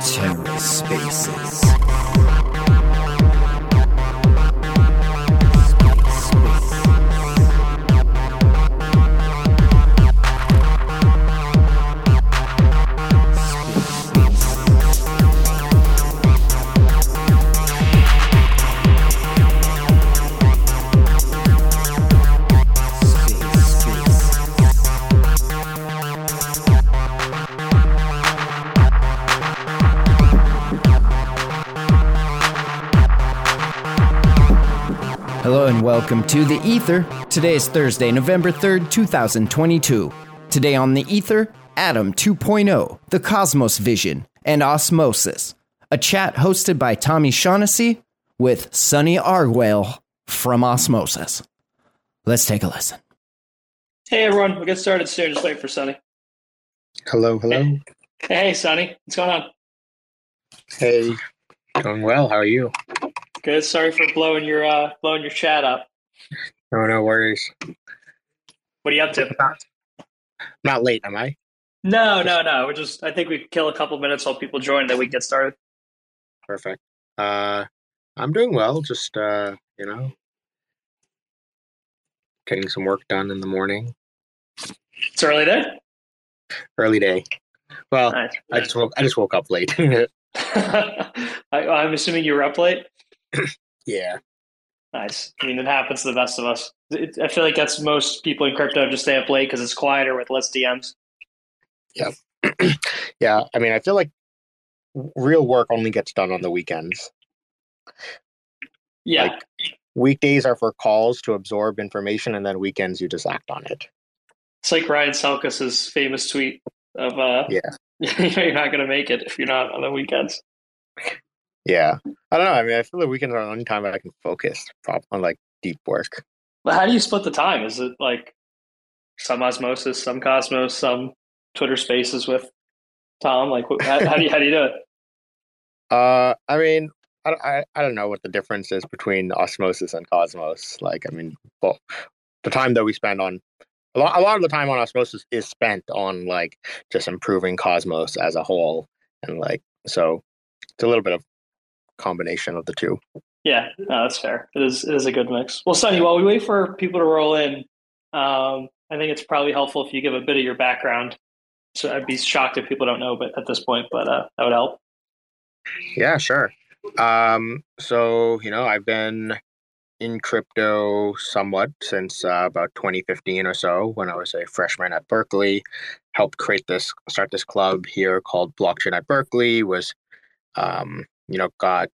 TerraSpaces. Hello welcome to The Ether. Today is Thursday, November 3rd, 2022. Today on The Ether, Atom 2.0, the Cosmos Vision, and Osmosis. A chat hosted by Tommy Shaughnessy with Sunny Aggarwal from Osmosis. Let's take a listen. Hey everyone, we'll get started soon. Just wait for Sunny. Hello, hello. Hey, hey Sunny, what's going on? Hey, going well. How are you? Good. Sorry for blowing your uh, blowing your chat up. No, no worries. What are you up to? Not late, am I? No, no, no. We're just. I think we kill a couple minutes while people join, then we get started. Perfect. Uh, I'm doing well. Just uh, you know, getting some work done in the morning. It's early there. Early day. Well. I just woke. I just woke up late. I, I'm assuming you were up late. Yeah. Nice. I mean, it happens to the best of us. It, I feel like that's most people in crypto just stay up late because it's quieter with less DMs. yeah. Yeah. I mean, I feel like real work only gets done on the weekends. Yeah. Like- Weekdays are for calls to absorb information, and then weekends you just act on it. It's like Ryan Selkis's famous tweet of uh, Yeah. you're not going to make it if you're not on the weekends. Yeah. I don't know. I mean, I feel the weekends are the only time that I can focus on like deep work. But how do you split the time? Is it like some osmosis, some cosmos, some Twitter Spaces with Tom? Like, how, how do you how do you do it? Uh, I mean, I, don't- I, I don't know what the difference is between osmosis and cosmos. Like, I mean, well, the time that we spend on a lot, a lot of the time on osmosis is spent on like just improving cosmos as a whole, and like so, it's a little bit of combination of the two. Yeah, no, that's fair. It is it is a good mix. Well, Sunny, while we wait for people to roll in, um, I think it's probably helpful if you give a bit of your background. So I'd be shocked if people don't know, but at this point, but uh, that would help. Yeah, sure. Um, so you know, I've been in crypto somewhat since uh, about 2015 or so, when I was a freshman at Berkeley. Helped create this, start this club here called Blockchain at Berkeley. Was, um, you know, got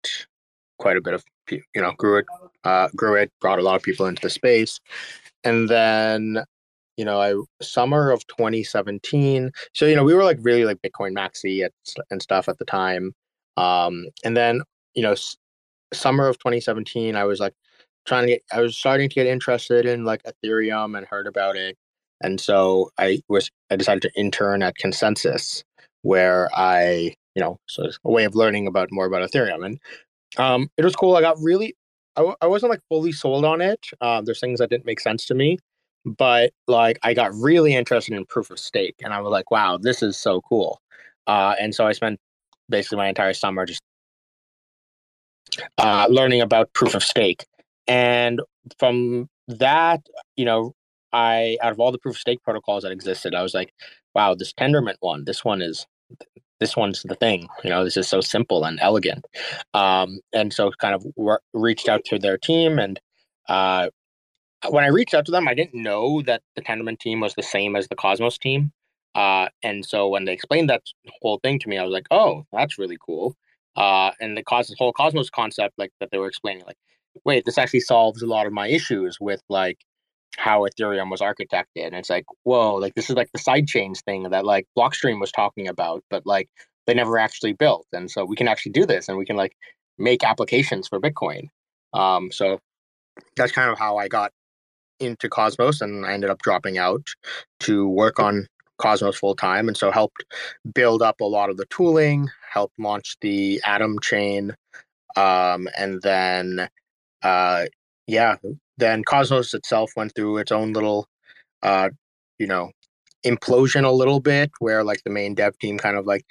quite a bit of, you know, grew it, uh, grew it, brought a lot of people into the space, and then. You know, I summer of 2017. So you know, we were like really like Bitcoin maxi at, and stuff at the time. Um, and then you know, s- summer of 2017, I was like trying to get, I was starting to get interested in like Ethereum and heard about it. And so I was, I decided to intern at ConsenSys, where I, you know, so it's a way of learning about more about Ethereum. And um, it was cool. I got really, I, w- I wasn't like fully sold on it. Um, there's things that didn't make sense to me, but like I got really interested in proof of stake. And I was like, wow, this is so cool. Uh, and so I spent basically my entire summer just uh, learning about proof of stake. And from that, you know, I out of all the proof of stake protocols that existed, I was like, wow, this Tendermint one, this one is this one's the thing. You know, this is so simple and elegant. Um, and so kind of reached out to their team and uh, when I reached out to them, I didn't know that the Tendermint team was the same as the Cosmos team. Uh, and so when they explained that whole thing to me, I was like, oh, that's really cool. Uh, and the cos- whole Cosmos concept, like that they were explaining, like, wait, this actually solves a lot of my issues with like how Ethereum was architected. And it's like, whoa, like this is like the sidechains thing that like Blockstream was talking about, but like they never actually built. And so we can actually do this and we can like make applications for Bitcoin. Um, so that's kind of how I got into Cosmos and I ended up dropping out to work on Cosmos full time and so helped build up a lot of the tooling, helped launch the Atom chain, um, and then uh, yeah, then Cosmos itself went through its own little uh, you know, implosion a little bit where like the main dev team kind of like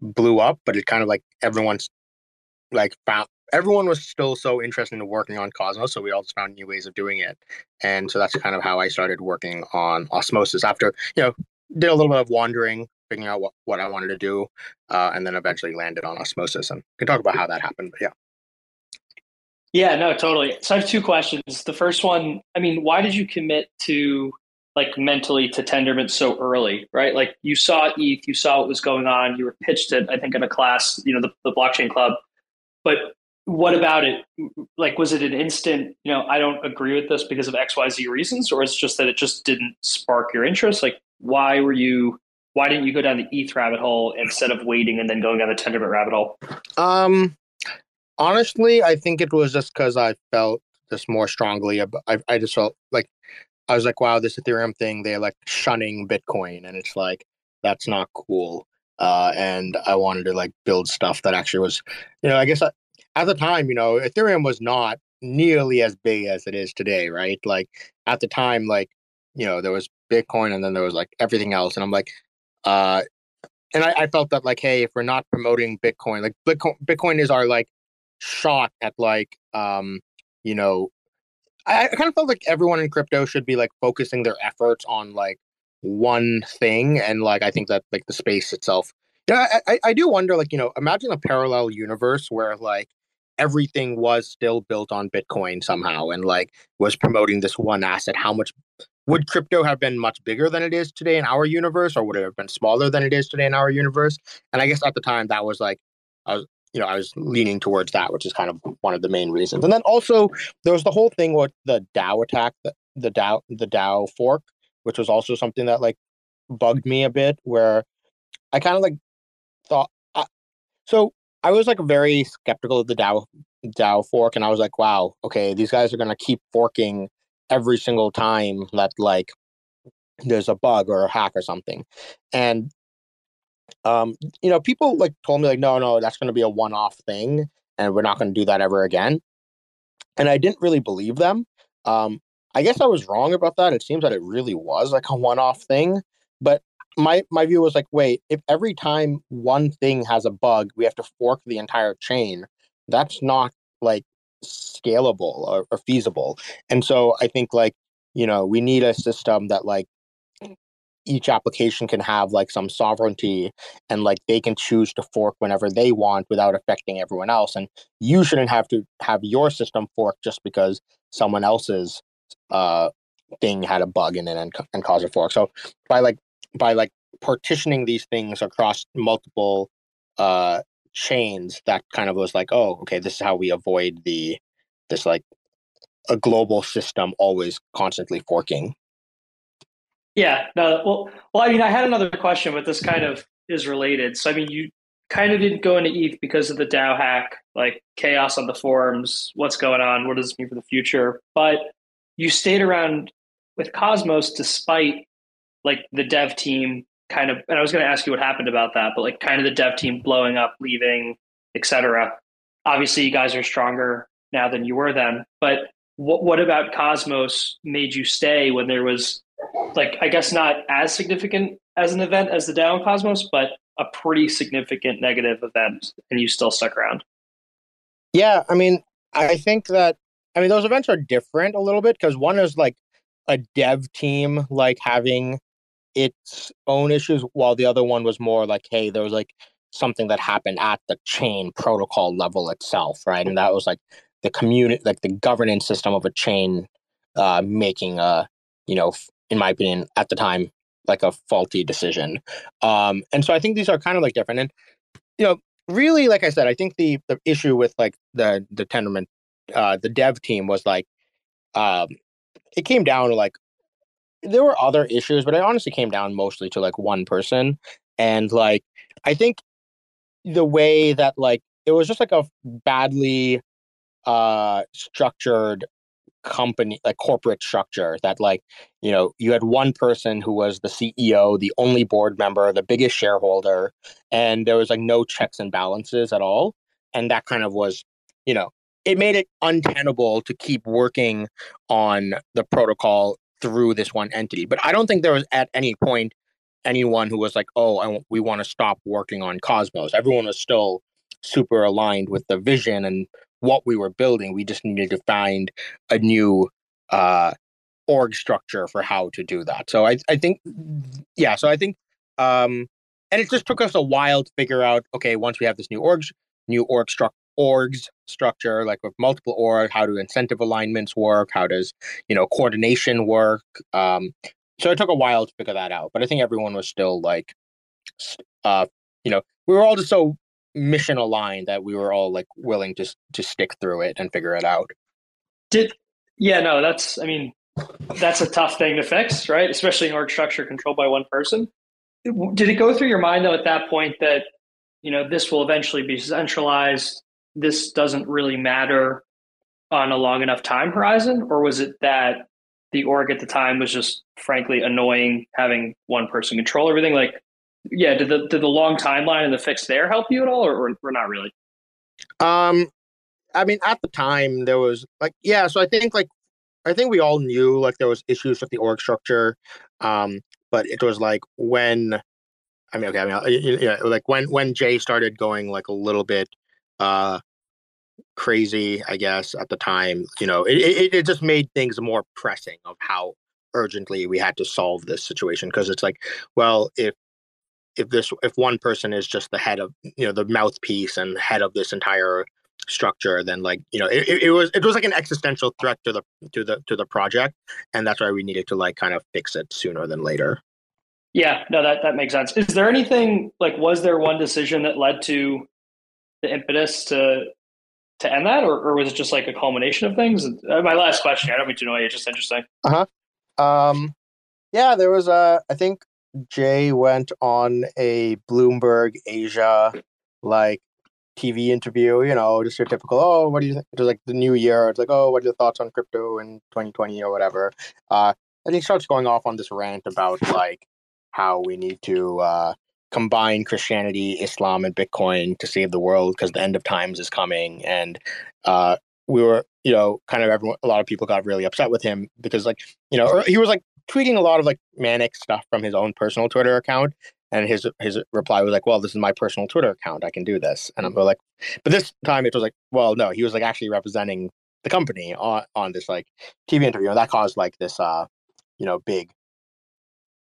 blew up, but it kind of like everyone's like found everyone was still so interested in working on Cosmos, so we all just found new ways of doing it. And so that's kind of how I started working on Osmosis after, you know, did a little bit of wandering, figuring out what, what I wanted to do, uh, and then eventually landed on Osmosis. And we can talk about how that happened, but yeah. Yeah, no, totally. So I have two questions. The first one, I mean, why did you commit to like mentally to Tendermint so early, right? Like you saw ETH, you saw what was going on, you were pitched it, I think, in a class, you know, the, the blockchain club. But what about it? Like, was it an instant, you know, I don't agree with this because of XYZ reasons, or is it just that it just didn't spark your interest? Like, why were you, why didn't you go down the ETH rabbit hole instead of waiting and then going down the Tendermint rabbit hole? Um, honestly, I think it was just because I felt this more strongly I, I just felt like I was like, wow, this Ethereum thing, they're like shunning Bitcoin. And it's like, that's not cool. Uh, and I wanted to like build stuff that actually was, you know, I guess I, at the time, you know, Ethereum was not nearly as big as it is today, right? Like at the time, like, you know, there was Bitcoin and then there was like everything else. And I'm like, uh, and I, I felt that like, hey, if we're not promoting Bitcoin, like Bitcoin, Bitcoin is our like shot at like, um, you know, I, I kind of felt like everyone in crypto should be like focusing their efforts on like one thing, and like I think that like the space itself. Yeah, I, I do wonder, like you know, imagine a parallel universe where like everything was still built on Bitcoin somehow, and like was promoting this one asset. How much would crypto have been much bigger than it is today in our universe, or would it have been smaller than it is today in our universe? And I guess at the time that was like was you know, I was leaning towards that, which is kind of one of the main reasons. And then also there was the whole thing with the DAO attack, the, the DAO, the DAO fork, which was also something that like bugged me a bit, where I kind of like thought. I, so I was like very skeptical of the DAO DAO fork, and I was like, wow, okay, these guys are gonna keep forking every single time that like there's a bug or a hack or something. And um, you know, people like told me like, no, no, that's going to be a one-off thing, and we're not going to do that ever again. And I didn't really believe them. Um, I guess I was wrong about that. It seems that it really was like a one-off thing. But my my view was like, wait, if every time one thing has a bug, we have to fork the entire chain, that's not like scalable or, or feasible. And so I think like you know we need a system that like each application can have like some sovereignty and like they can choose to fork whenever they want without affecting everyone else and you shouldn't have to have your system fork just because someone else's uh thing had a bug in it and, and cause a fork. So by like by like partitioning these things across multiple uh chains that kind of was like oh okay this is how we avoid the this like a global system always constantly forking yeah. No. Well. Well. I mean, I had another question, but this kind of is related. So, I mean, you kind of didn't go into ETH because of the DAO hack, like chaos on the forums. What's going on? What does this mean for the future? But you stayed around with Cosmos despite like the dev team kind of. And I was going to ask you what happened about that, but like kind of the dev team blowing up, leaving, etc. Obviously, you guys are stronger now than you were then. But what what about Cosmos made you stay when there was like I guess not as significant as an event as the DAO Cosmos, but a pretty significant negative event, and you still stuck around. Yeah, I mean, I think that I mean those events are different a little bit because one is like a dev team like having its own issues, while the other one was more like, hey, there was like something that happened at the chain protocol level itself, right? And that was like the community, like the governance system of a chain, uh, making a you know in my opinion, at the time, like a faulty decision. Um, and so I think these are kind of like different. And you know, really, like I said, I think the the issue with like the the Tendermint, uh, the dev team was like, um, it came down to like there were other issues, but it honestly came down mostly to like one person. And like I think the way that like it was just like a badly uh structured company like corporate structure that like you know you had one person who was the ceo the only board member the biggest shareholder and there was like no checks and balances at all and that kind of was you know it made it untenable to keep working on the protocol through this one entity. But I don't think there was at any point anyone who was like, "Oh, I, we want to stop working on Cosmos." Everyone was still super aligned with the vision and what we were building. We just needed to find a new uh, org structure for how to do that. So I, I think, yeah. So I think, um, and it just took us a while to figure out. Okay, once we have this new org, new org structure orgs structure, like with multiple org, how do incentive alignments work? How does you know coordination work? Um, so it took a while to figure that out, but I think everyone was still like, uh, you know, we were all just so mission aligned that we were all like willing to to stick through it and figure it out. Did yeah, no, that's I mean, that's a tough thing to fix, right? Especially in org structure controlled by one person. Did it go through your mind though at that point that you know this will eventually be centralized? This doesn't really matter on a long enough time horizon, or was it that the org at the time was just frankly annoying having one person control everything? Like, yeah, did the did the long timeline and the fix there help you at all, or, or, not really? Um, I mean, at the time there was like, yeah. So I think like, I think we all knew like there was issues with the org structure, um, but it was like when, I mean, okay, I mean, yeah, like when when Jae started going like a little bit, uh, crazy, I guess, at the time, you know, it, it, it just made things more pressing of how urgently we had to solve this situation. Cause it's like, well, if, if this, if one person is just the head of, you know, the mouthpiece and head of this entire structure, then like, you know, it, it was, it was like an existential threat to the, to the, to the project. And that's why we needed to like kind of fix it sooner than later. Yeah, no, that, that makes sense. Is there anything like, was there one decision that led to the impetus to to end that, or, or was it just like a culmination of things? Uh, my last question, I don't mean to annoy you, it's just interesting. Uh huh. Um, yeah, there was a. I think Jae went on a Bloomberg Asia like TV interview. You know, just your typical. Oh, what do you think? It was like the new year. It's like, oh, what are your thoughts on crypto in 2020 or whatever? Uh, and he starts going off on this rant about like how we need to uh, combine Christianity, Islam, and Bitcoin to save the world because the end of times is coming. And uh, we were, you know, kind of everyone, a lot of people got really upset with him because, like, you know, he was like tweeting a lot of like manic stuff from his own personal Twitter account. And his his reply was like, "Well, this is my personal Twitter account. I can do this." And I'm like, but this time it was like, well, no, he was like actually representing the company on on this like TV interview, and that caused like this, uh, you know, big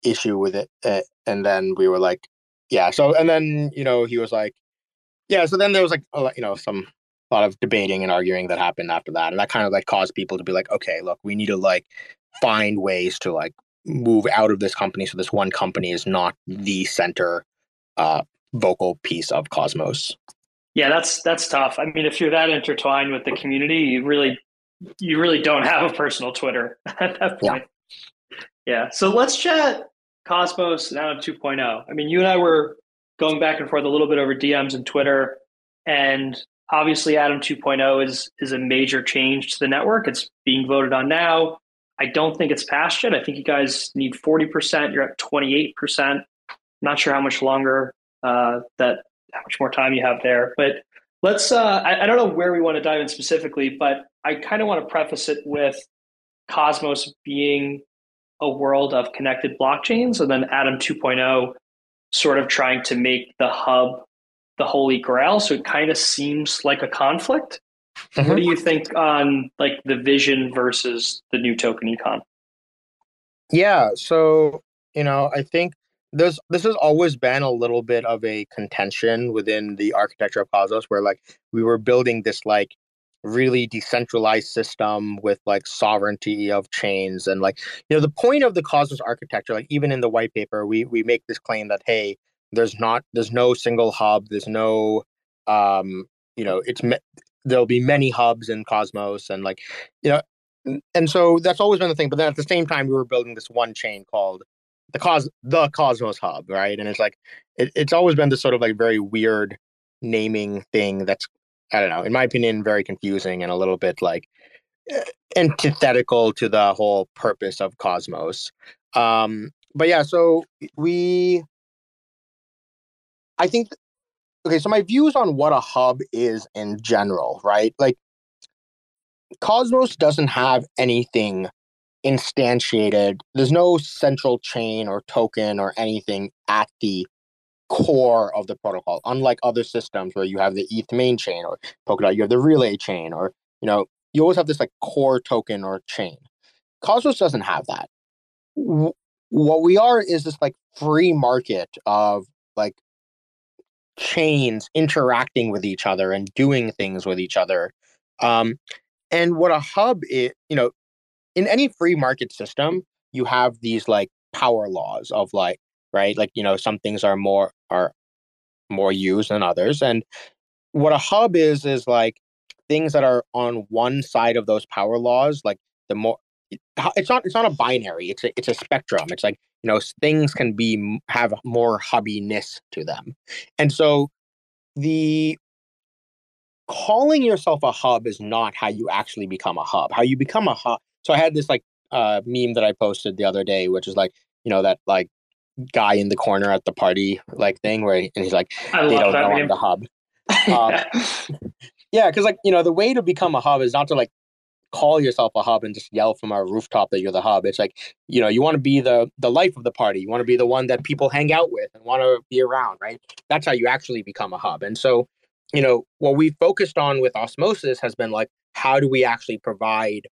issue with it. Uh, and then we were like, yeah. So and then you know he was like, yeah. So then there was like a you know some a lot of debating and arguing that happened after that, and that kind of like caused people to be like, okay, look, we need to like find ways to like move out of this company so this one company is not the center uh vocal piece of Cosmos. Yeah, that's that's tough. I mean, if you're that intertwined with the community, you really you really don't have a personal Twitter at that point. Yeah. yeah. So let's chat Cosmos and Atom 2.0. I mean, you and I were going back and forth a little bit over DMs and Twitter, and obviously Atom 2.0 is is a major change to the network. It's being voted on now. I don't think it's passed yet. I think you guys need 40%. You're at 28%. Not sure how much longer uh, that how much more time you have there. But let's uh, I, I don't know where we want to dive in specifically, but I kind of want to preface it with Cosmos being a world of connected blockchains, and then Atom 2.0 sort of trying to make the hub the holy grail. So it kind of seems like a conflict. Mm-hmm. What do you think on like the vision versus the new token econ? Yeah, so you know, I think there's this has always been a little bit of a contention within the architecture of Cosmos, where like we were building this like really decentralized system with like sovereignty of chains and like you know the point of the cosmos architecture like even in the white paper we we make this claim that hey there's not there's no single hub there's no um you know it's there'll be many hubs in cosmos and like you know and so that's always been the thing but then at the same time we were building this one chain called the cos the cosmos hub right and it's like it, it's always been this sort of like very weird naming thing that's I don't know, in my opinion, very confusing and a little bit like eh, antithetical to the whole purpose of Cosmos. Um, but yeah, so we, I think, okay, so my views on what a hub is in general, right? Like, Cosmos doesn't have anything instantiated. There's no central chain or token or anything at the core of the protocol. Unlike other systems where you have the ETH main chain or Polkadot, you have the relay chain, or you know, you always have this like core token or chain. Cosmos doesn't have that. What we are is this like free market of like chains interacting with each other and doing things with each other. Um, and what a hub is, you know, in any free market system, you have these like power laws of like, right? Like, you know, some things are more are more used than others. And what a hub is is like things that are on one side of those power laws, like the more it's not it's not a binary, it's a it's a spectrum. It's like, you know, things can be have more hubbiness to them. And so the calling yourself a hub is not how you actually become a hub. How you become a hub. So I had this like uh, meme that I posted the other day, which is like, you know, that like guy in the corner at the party like thing where he, and he's like, I they don't know meme. I'm the hub. Um, yeah, because like you know, the way to become a hub is not to like call yourself a hub and just yell from our rooftop that you're the hub. It's like you know, you want to be the the life of the party. You want to be the one that people hang out with and want to be around, right? That's how you actually become a hub. And so you know, what we focused on with osmosis has been like, how do we actually provide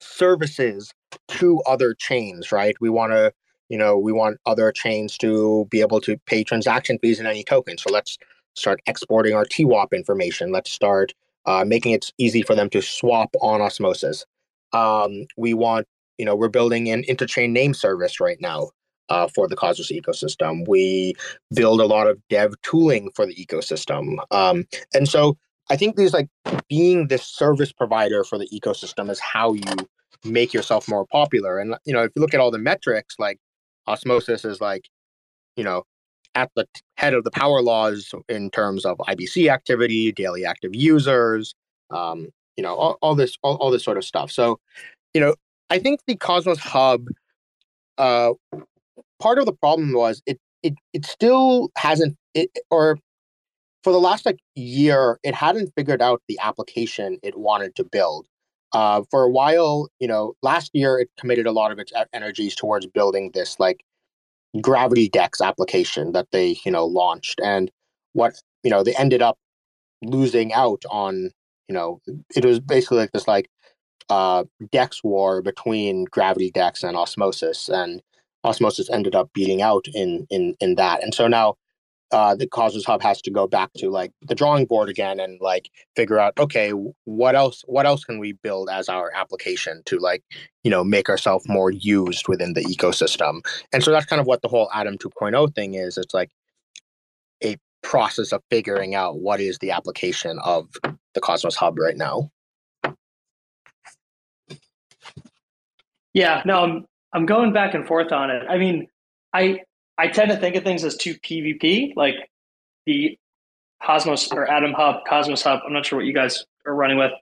services to other chains, right? We want to, you know, we want other chains to be able to pay transaction fees in any token. So let's start exporting our TWAP information. Let's start uh, making it easy for them to swap on osmosis. Um, we want, you know, we're building an interchain name service right now uh, for the Cosmos ecosystem. We build a lot of dev tooling for the ecosystem. Um, and so I think there's like being this service provider for the ecosystem is how you make yourself more popular. And, you know, if you look at all the metrics, like Osmosis is like, you know, at the head of the power laws in terms of IBC activity, daily active users, um, you know, all, all this, all, all this sort of stuff. So, you know, I think the Cosmos Hub uh, part of the problem was it it it still hasn't it or for the last like year it hadn't figured out the application it wanted to build uh, for a while you know last year it committed a lot of its energies towards building this like gravity dex application that they you know launched and what you know they ended up losing out on you know it was basically like this like uh dex war between gravity dex and osmosis and osmosis ended up beating out in in in that. And so now uh, the cosmos hub has to go back to like the drawing board again and like figure out okay what else what else can we build as our application to like you know make ourselves more used within the ecosystem? And so that's kind of what the whole atom 2.0 thing is. It's like a process of figuring out what is the application of the cosmos hub right now. Yeah no i'm I'm going back and forth on it. I mean, I I tend to think of things as two PvP, like the Cosmos or Atom Hub, Cosmos Hub. I'm not sure what you guys are running with,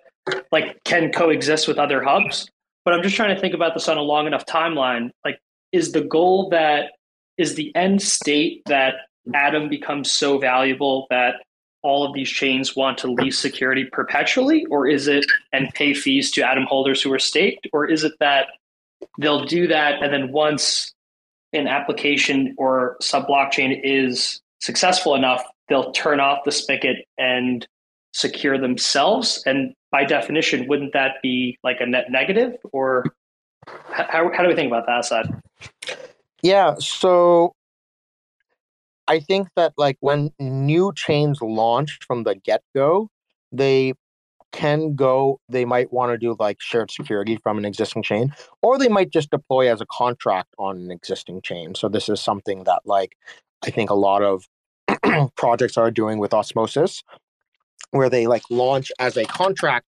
like can coexist with other hubs. But I'm just trying to think about this on a long enough timeline. Like, is the goal that is the end state that Atom becomes so valuable that all of these chains want to lease security perpetually, or is it and pay fees to Atom holders who are staked, or is it that they'll do that, and then once an application or sub blockchain is successful enough, they'll turn off the spigot and secure themselves. And by definition, wouldn't that be like a net negative? Or how, how do we think about that side? Yeah. So I think that like when new chains launch from the get go, they can go they might want to do like shared security from an existing chain or they might just deploy as a contract on an existing chain. So this is something that like i think a lot of projects are doing with osmosis where they like launch as a contract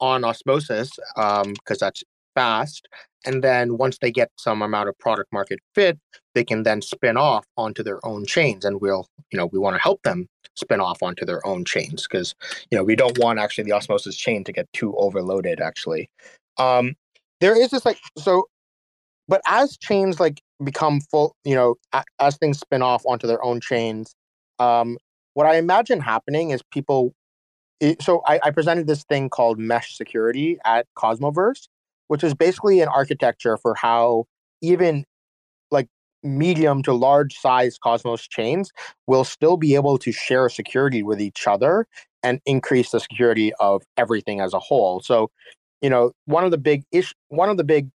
on osmosis because um, that's fast and then once they get some amount of product market fit they can then spin off onto their own chains and we'll you know we want to help them spin off onto their own chains because you know we don't want actually the osmosis chain to get too overloaded actually. Um there is this like so but as chains like become full you know a, as things spin off onto their own chains um what i imagine happening is people it, so I, I presented this thing called mesh security at cosmoverse which is basically an architecture for how even like medium to large size Cosmos chains will still be able to share security with each other and increase the security of everything as a whole. So, you know, one of the big ish one of the big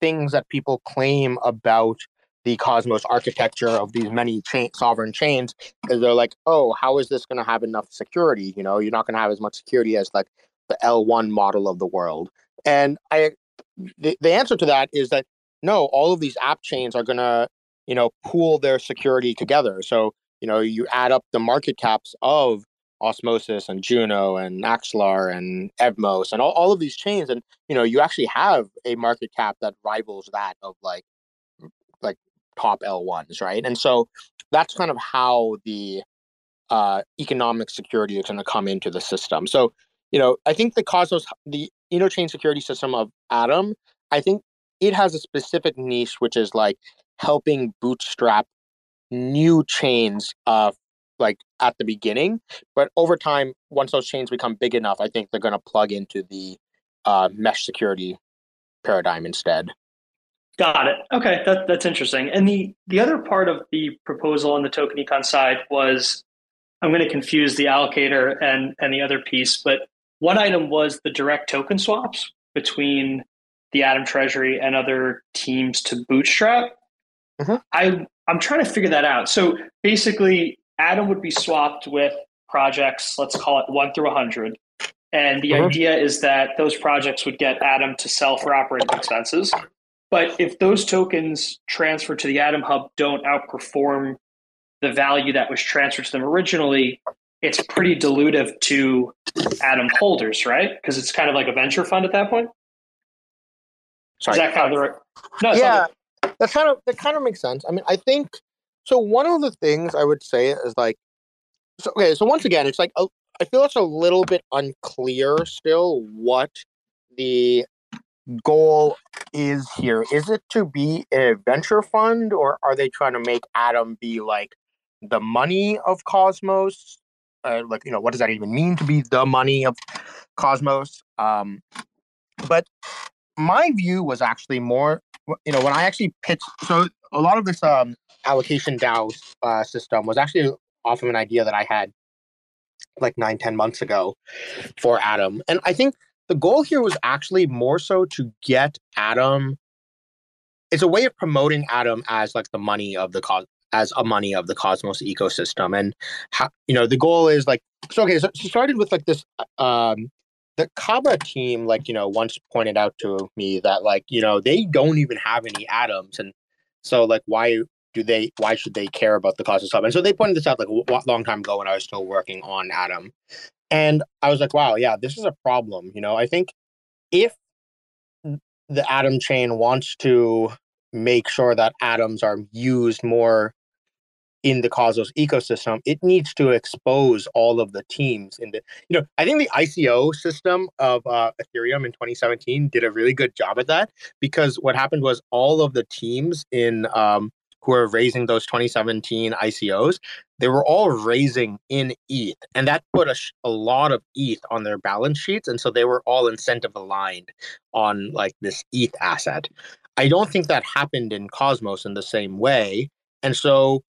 things that people claim about the Cosmos architecture of these many chain, sovereign chains is they're like, oh, how is this going to have enough security? You know, you're not going to have as much security as like the L1 model of the world. And I, the, the answer to that is that no, all of these app chains are going to, you know, pool their security together. So, you know, you add up the market caps of Osmosis and Juno and Axelar and Evmos and all, all of these chains. And, you know, you actually have a market cap that rivals that of like, like top L1s, right? And so that's kind of how the uh, economic security is going to come into the system. So, you know, I think the Cosmos, the Interchain security system of Atom, I think it has a specific niche, which is like helping bootstrap new chains uh, like at the beginning. But over time, once those chains become big enough, I think they're going to plug into the uh, mesh security paradigm instead. Got it. Okay, that, that's interesting. And the the other part of the proposal on the token econ side was I'm going to confuse the allocator and and the other piece, but one item was the direct token swaps between the Atom Treasury and other teams to bootstrap. Mm-hmm. I I'm trying to figure that out. So basically, Atom would be swapped with projects, let's call it one through 100. And the mm-hmm. idea is that those projects would get Atom to sell for operating expenses. But if those tokens transferred to the Atom Hub don't outperform the value that was transferred to them originally, it's pretty dilutive to Atom holders, right? Because it's kind of like a venture fund at that point. Sorry. Is that kind of the right? No, yeah, that kind of that kind of makes sense. I mean, I think so. One of the things I would say is like, so okay. So once again, it's like a, I feel it's a little bit unclear still what the goal is here. Is it to be a venture fund, or are they trying to make Atom be like the money of Cosmos? Uh, like, you know, what does that even mean to be the money of Cosmos? Um, but my view was actually more, you know, when I actually pitched. So a lot of this um, allocation DAO uh, system was actually off of an idea that I had like nine, ten months ago for Atom, and I think the goal here was actually more so to get Atom. It's a way of promoting Atom as like the money of the cos as a money of the Cosmos ecosystem, and how you know the goal is like so. Okay, so, so started with like this um the Kava team, like, you know, once pointed out to me that, like, you know, they don't even have any atoms. And so, like, why do they, why should they care about the Cosmos Hub? And so they pointed this out, like, a long time ago when I was still working on Atom. And I was like, wow, yeah, this is a problem. You know, I think if the Atom chain wants to make sure that atoms are used more in the Cosmos ecosystem, it needs to expose all of the teams in the, you know, I think the ICO system of uh, Ethereum in 2017 did a really good job at that because what happened was all of the teams in um, who are raising those 2017 ICOs, they were all raising in ETH, and that put a, a lot of ETH on their balance sheets, and so they were all incentive aligned on like this ETH asset. I don't think that happened in Cosmos in the same way, and so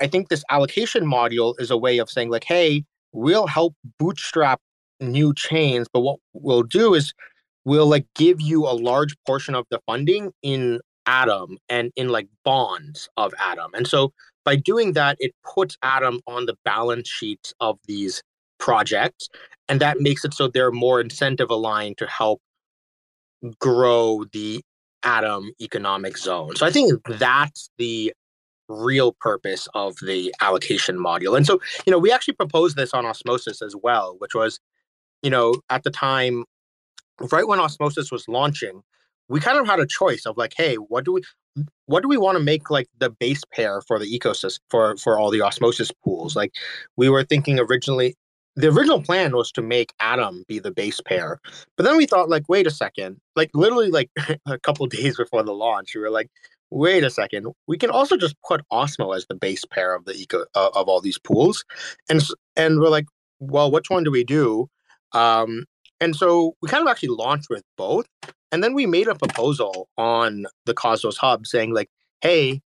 I think this allocation module is a way of saying, like, hey, we'll help bootstrap new chains, but what we'll do is we'll like give you a large portion of the funding in Atom and in like bonds of Atom. And so by doing that, it puts Atom on the balance sheets of these projects. And that makes it so they're more incentive aligned to help grow the Atom economic zone. So I think that's the real purpose of the allocation module. And so, you know, we actually proposed this on Osmosis as well, which was, you know, at the time, right when Osmosis was launching, we kind of had a choice of like, hey, what do we what do we want to make like the base pair for the ecosystem for for all the osmosis pools like we were thinking originally the original plan was to make atom be the base pair but then we thought like wait a second like literally like a couple days before the launch we were like wait a second, we can also just put Osmo as the base pair of the eco uh, of all these pools, and and we're like, well, which one do we do? Um, and so we kind of actually launched with both. and then we made a proposal on the Cosmos Hub saying like, hey,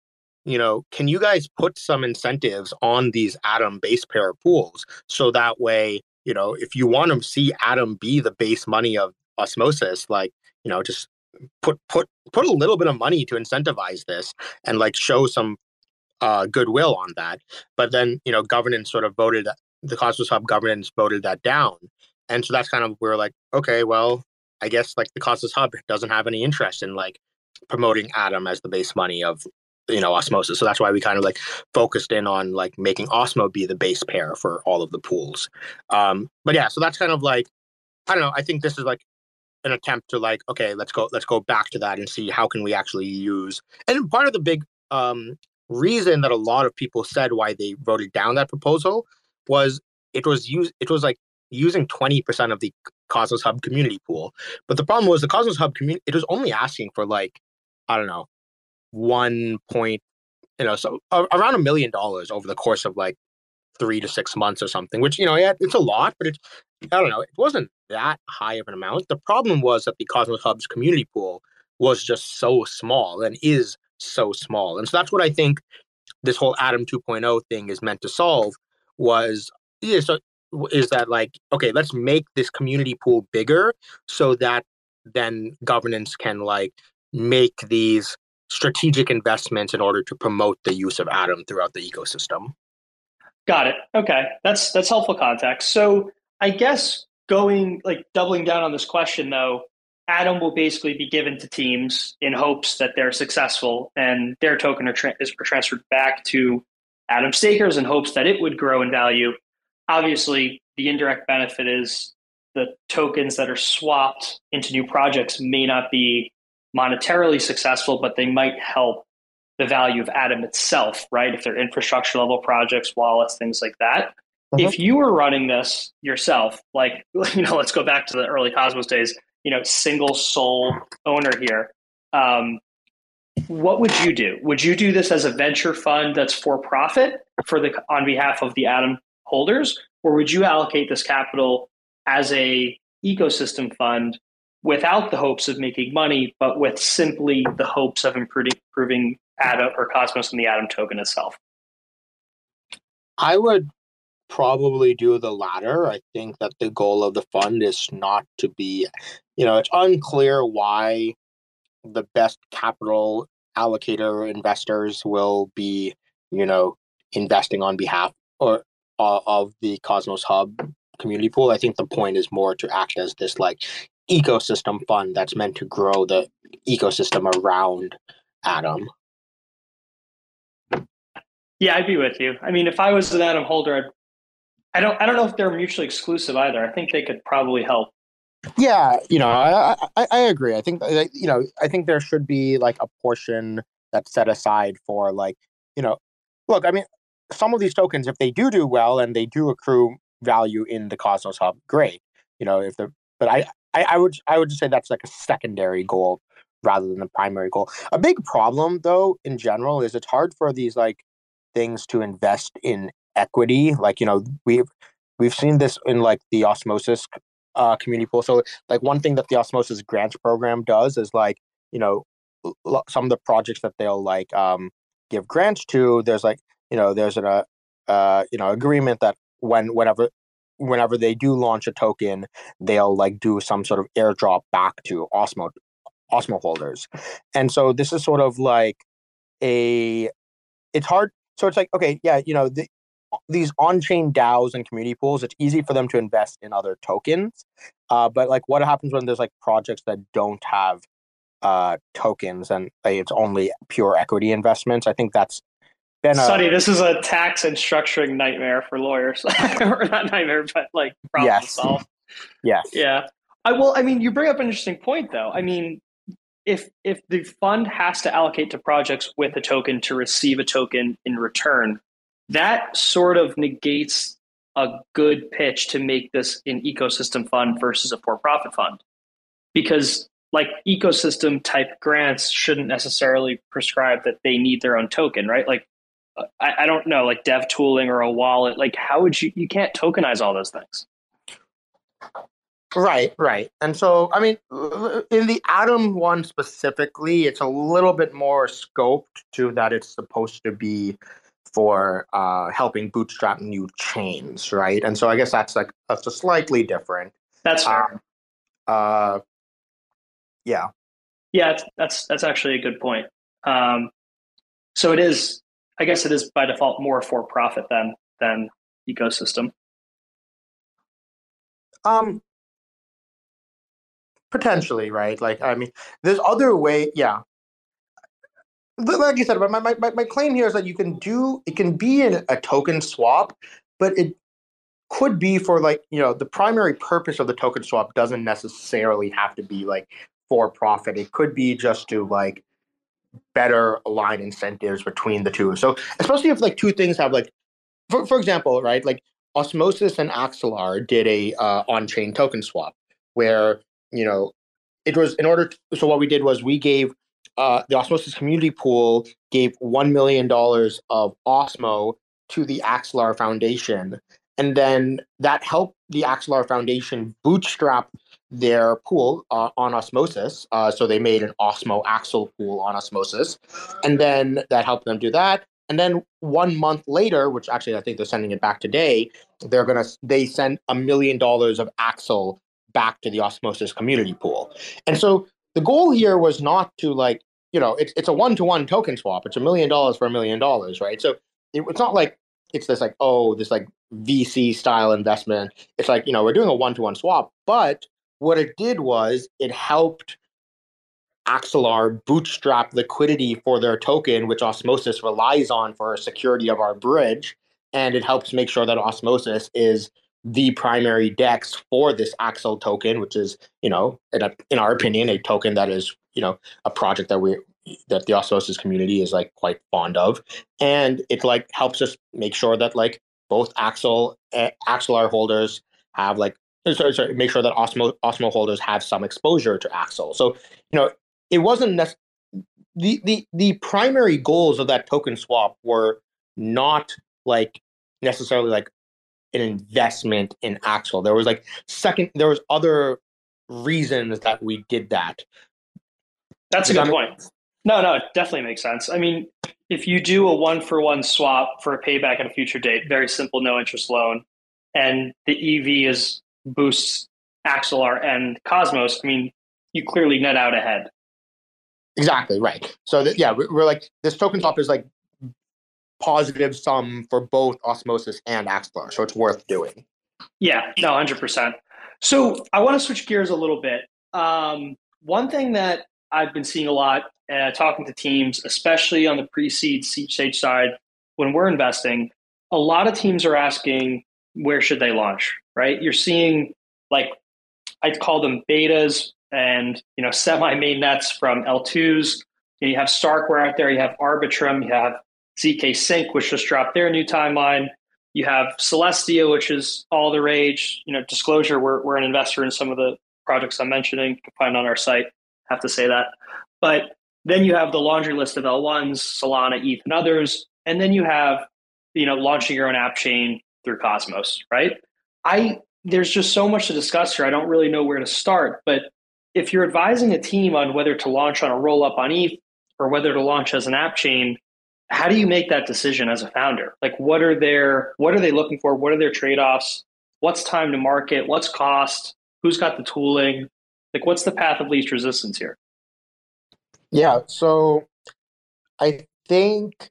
you know, can you guys put some incentives on these Atom base pair pools so that way, you know, if you want to see Atom be the base money of osmosis, like, you know, just put put put a little bit of money to incentivize this and like show some uh, goodwill on that. But then, you know, governance sort of voted the Cosmos Hub governance voted that down. And so that's kind of where like, okay, well, I guess like the Cosmos Hub doesn't have any interest in like promoting Atom as the base money of you know osmosis so that's why we kind of like focused in on like making osmo be the base pair for all of the pools um but yeah so that's kind of like i don't know i think this is like an attempt to like okay let's go let's go back to that and see how can we actually use and part of the big um reason that a lot of people said why they voted down that proposal was it was used it was like using 20% of the cosmos hub community pool. But the problem was the cosmos hub community it was only asking for like i don't know one point, you know, so around a million dollars over the course of like three to six months or something, which, you know, yeah, it's a lot, but it's, I don't know, it wasn't that high of an amount. The problem was that the Cosmos Hub's community pool was just so small and is so small. And so that's what I think this whole Atom 2.0 thing is meant to solve was, yeah, so is that like, okay, let's make this community pool bigger so that then governance can like make these strategic investments in order to promote the use of Atom throughout the ecosystem. Got it. Okay, that's that's helpful context. So I guess going like doubling down on this question though, Atom will basically be given to teams in hopes that they're successful and their token tra- is transferred back to Atom stakers in hopes that it would grow in value. Obviously, the indirect benefit is the tokens that are swapped into new projects may not be monetarily successful, but they might help the value of Atom itself, right? If they're infrastructure level projects, wallets, things like that. Mm-hmm. If you were running this yourself, like, you know, let's go back to the early Cosmos days, you know, single sole owner here. Um, what would you do? Would you do this as a venture fund that's for profit for the on behalf of the Atom holders, or would you allocate this capital as a ecosystem fund without the hopes of making money, but with simply the hopes of improving, improving Atom or Cosmos and the Atom token itself? I would probably do the latter. I think that the goal of the fund is not to be, you know, it's unclear why the best capital allocator investors will be, you know, investing on behalf or uh, of the Cosmos Hub community pool. I think the point is more to act as this like ecosystem fund that's meant to grow the ecosystem around Atom. Yeah, I'd be with you. I mean, if I was an Atom holder, I'd, I don't, I don't know if they're mutually exclusive either. I think they could probably help. Yeah, you know, I, I, I agree. I think uh, that, you know, I think there should be like a portion that's set aside for like, you know, look. I mean, some of these tokens, if they do do well and they do accrue value in the Cosmos Hub, great. You know, if the but I I, I would I would just say that's like a secondary goal rather than the primary goal. A big problem though in general is it's hard for these like things to invest in equity. Like, you know, we've we've seen this in like the osmosis uh, community pool. So like one thing that the osmosis grants program does is like, you know, some of the projects that they'll like um give grants to, there's like, you know, there's an uh, uh you know agreement that when whenever whenever they do launch a token, they'll like do some sort of airdrop back to Osmo Osmo holders. And so this is sort of like a it's hard so it's like okay, yeah, you know, the, these on-chain DAOs and community pools, it's easy for them to invest in other tokens. Uh, but like what happens when there's like projects that don't have uh, tokens and like, it's only pure equity investments? I think that's been a, Sunny, this is a tax and structuring nightmare for lawyers. or not nightmare, but like problem yes. to solve. Yes. Yeah. I well, I mean, you bring up an interesting point though. I mean, if if the fund has to allocate to projects with a token to receive a token in return, that sort of negates a good pitch to make this an ecosystem fund versus a for-profit fund. Because like ecosystem type grants shouldn't necessarily prescribe that they need their own token, right? Like I, I don't know, like dev tooling or a wallet. Like, how would you? You can't tokenize all those things. Right, right. And so, I mean, in the Atom one specifically, it's a little bit more scoped to that it's supposed to be for uh, helping bootstrap new chains, right? And so I guess that's like that's a slightly different. That's fair. Um, uh, yeah. Yeah, that's that's actually a good point. Um, so it is, I guess, it is by default more for profit than than ecosystem. Um, potentially, right? Like, I mean, there's other way. Yeah, like you said, my, my, my claim here is that you can do it can be in a token swap, but it could be for like you know the primary purpose of the token swap doesn't necessarily have to be like for profit. It could be just to like better align incentives between the two. So especially if like two things have like, for for example, right, like Osmosis and Axelar did a uh, on-chain token swap where you know it was in order. To, so what we did was we gave uh, the Osmosis Community Pool gave $1 million of Osmo to the Axelar Foundation. And then that helped the Axelar Foundation bootstrap their pool uh, on Osmosis. Uh, so they made an Osmo Axel pool on Osmosis. And then that helped them do that. And then one month later, which actually I think they're sending it back today, they're gonna they send a million dollars of Axel back to the Osmosis community pool. And so the goal here was not to like you know it's it's a one to one token swap. It's a million dollars for a million dollars, right? So it, it's not like it's this like oh this like VC style investment. It's like you know we're doing a one to one swap, but what it did was it helped Axelar bootstrap liquidity for their token, which Osmosis relies on for security of our bridge, and it helps make sure that Osmosis is the primary dex for this Axel token, which is, you know, in, a, in our opinion, a token that is, you know, a project that we that the osmosis community is like quite fond of, and it like helps us make sure that like both Axel uh, Axelar holders have like sorry, sorry make sure that Osmo Osmo holders have some exposure to Axel. So you know, it wasn't nec- the the the primary goals of that token swap were not like necessarily like an investment in Axel. There was like second, there was other reasons that we did that. That's a good point. No, no, it definitely makes sense. I mean, if you do a one for one swap for a payback at a future date, very simple, no interest loan, and the EV is boosts Axelar and Cosmos, I mean, you clearly net out ahead. Exactly right. So that, yeah, we're like this token swap is like positive sum for both Osmosis and Axelar, so it's worth doing. Yeah, no, hundred percent. So I want to switch gears a little bit. Um, one thing that I've been seeing a lot, uh, talking to teams, especially on the pre-seed stage side, when we're investing, a lot of teams are asking where should they launch. Right? You're seeing like I'd call them betas and you know semi main nets from L2s. You have Starkware out there. You have Arbitrum. You have ZK Sync, which just dropped their new timeline. You have Celestia, which is all the rage. You know, disclosure, we're, we're an investor in some of the projects I'm mentioning. You can find on our site. Have to say that. But then you have the laundry list of L1s, Solana, ETH, and others. And then you have, you know, launching your own app chain through Cosmos, right? I there's just so much to discuss here. I don't really know where to start. But if you're advising a team on whether to launch on a roll up on ETH or whether to launch as an app chain, how do you make that decision as a founder? Like what are their what are they looking for? What are their trade-offs? What's time to market? What's cost? Who's got the tooling? Like what's the path of least resistance here? Yeah so i think